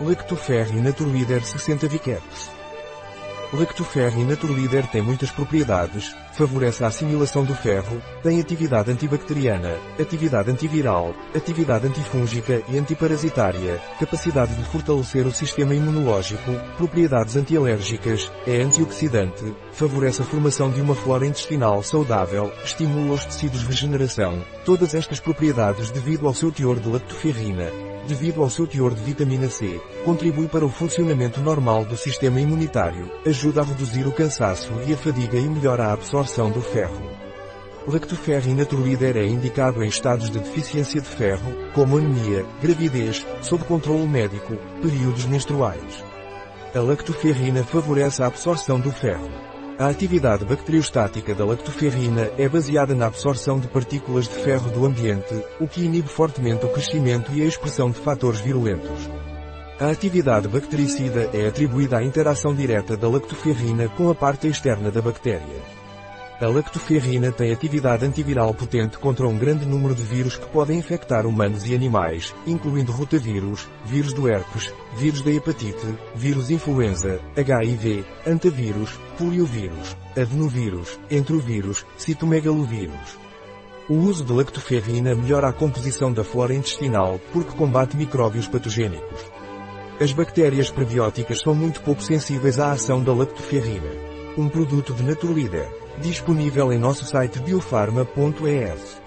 Lactoferri Naturleader 60 Vicaps. Lactoferri Naturleader tem muitas propriedades, favorece a assimilação do ferro, tem atividade antibacteriana, atividade antiviral, atividade antifúngica e antiparasitária, capacidade de fortalecer o sistema imunológico, propriedades antialérgicas, é antioxidante, favorece a formação de uma flora intestinal saudável, estimula os tecidos de regeneração, todas estas propriedades devido ao seu teor de lactoferrina, devido ao seu teor de vitamina C, contribui para o funcionamento normal do sistema imunitário, ajuda a reduzir o cansaço e a fadiga e melhora a absorção do ferro. Lactoferrin Naturleader é indicado em estados de deficiência de ferro, como anemia, gravidez, sob controle médico, períodos menstruais. A lactoferrina favorece a absorção do ferro. A atividade bacteriostática da lactoferrina é baseada na absorção de partículas de ferro do ambiente, o que inibe fortemente o crescimento e a expressão de fatores virulentos. A atividade bactericida é atribuída à interação direta da lactoferrina com a parte externa da bactéria. A lactoferrina tem atividade antiviral potente contra um grande número de vírus que podem infectar humanos e animais, incluindo rotavírus, vírus do herpes, vírus da hepatite, vírus influenza, HIV, antavírus, poliovírus, adenovírus, entrovírus, citomegalovírus. O uso de lactoferrina melhora a composição da flora intestinal porque combate micróbios patogênicos. As bactérias prebióticas são muito pouco sensíveis à ação da lactoferrina. Um produto de Naturleader. Disponível em nosso site biofarma.es.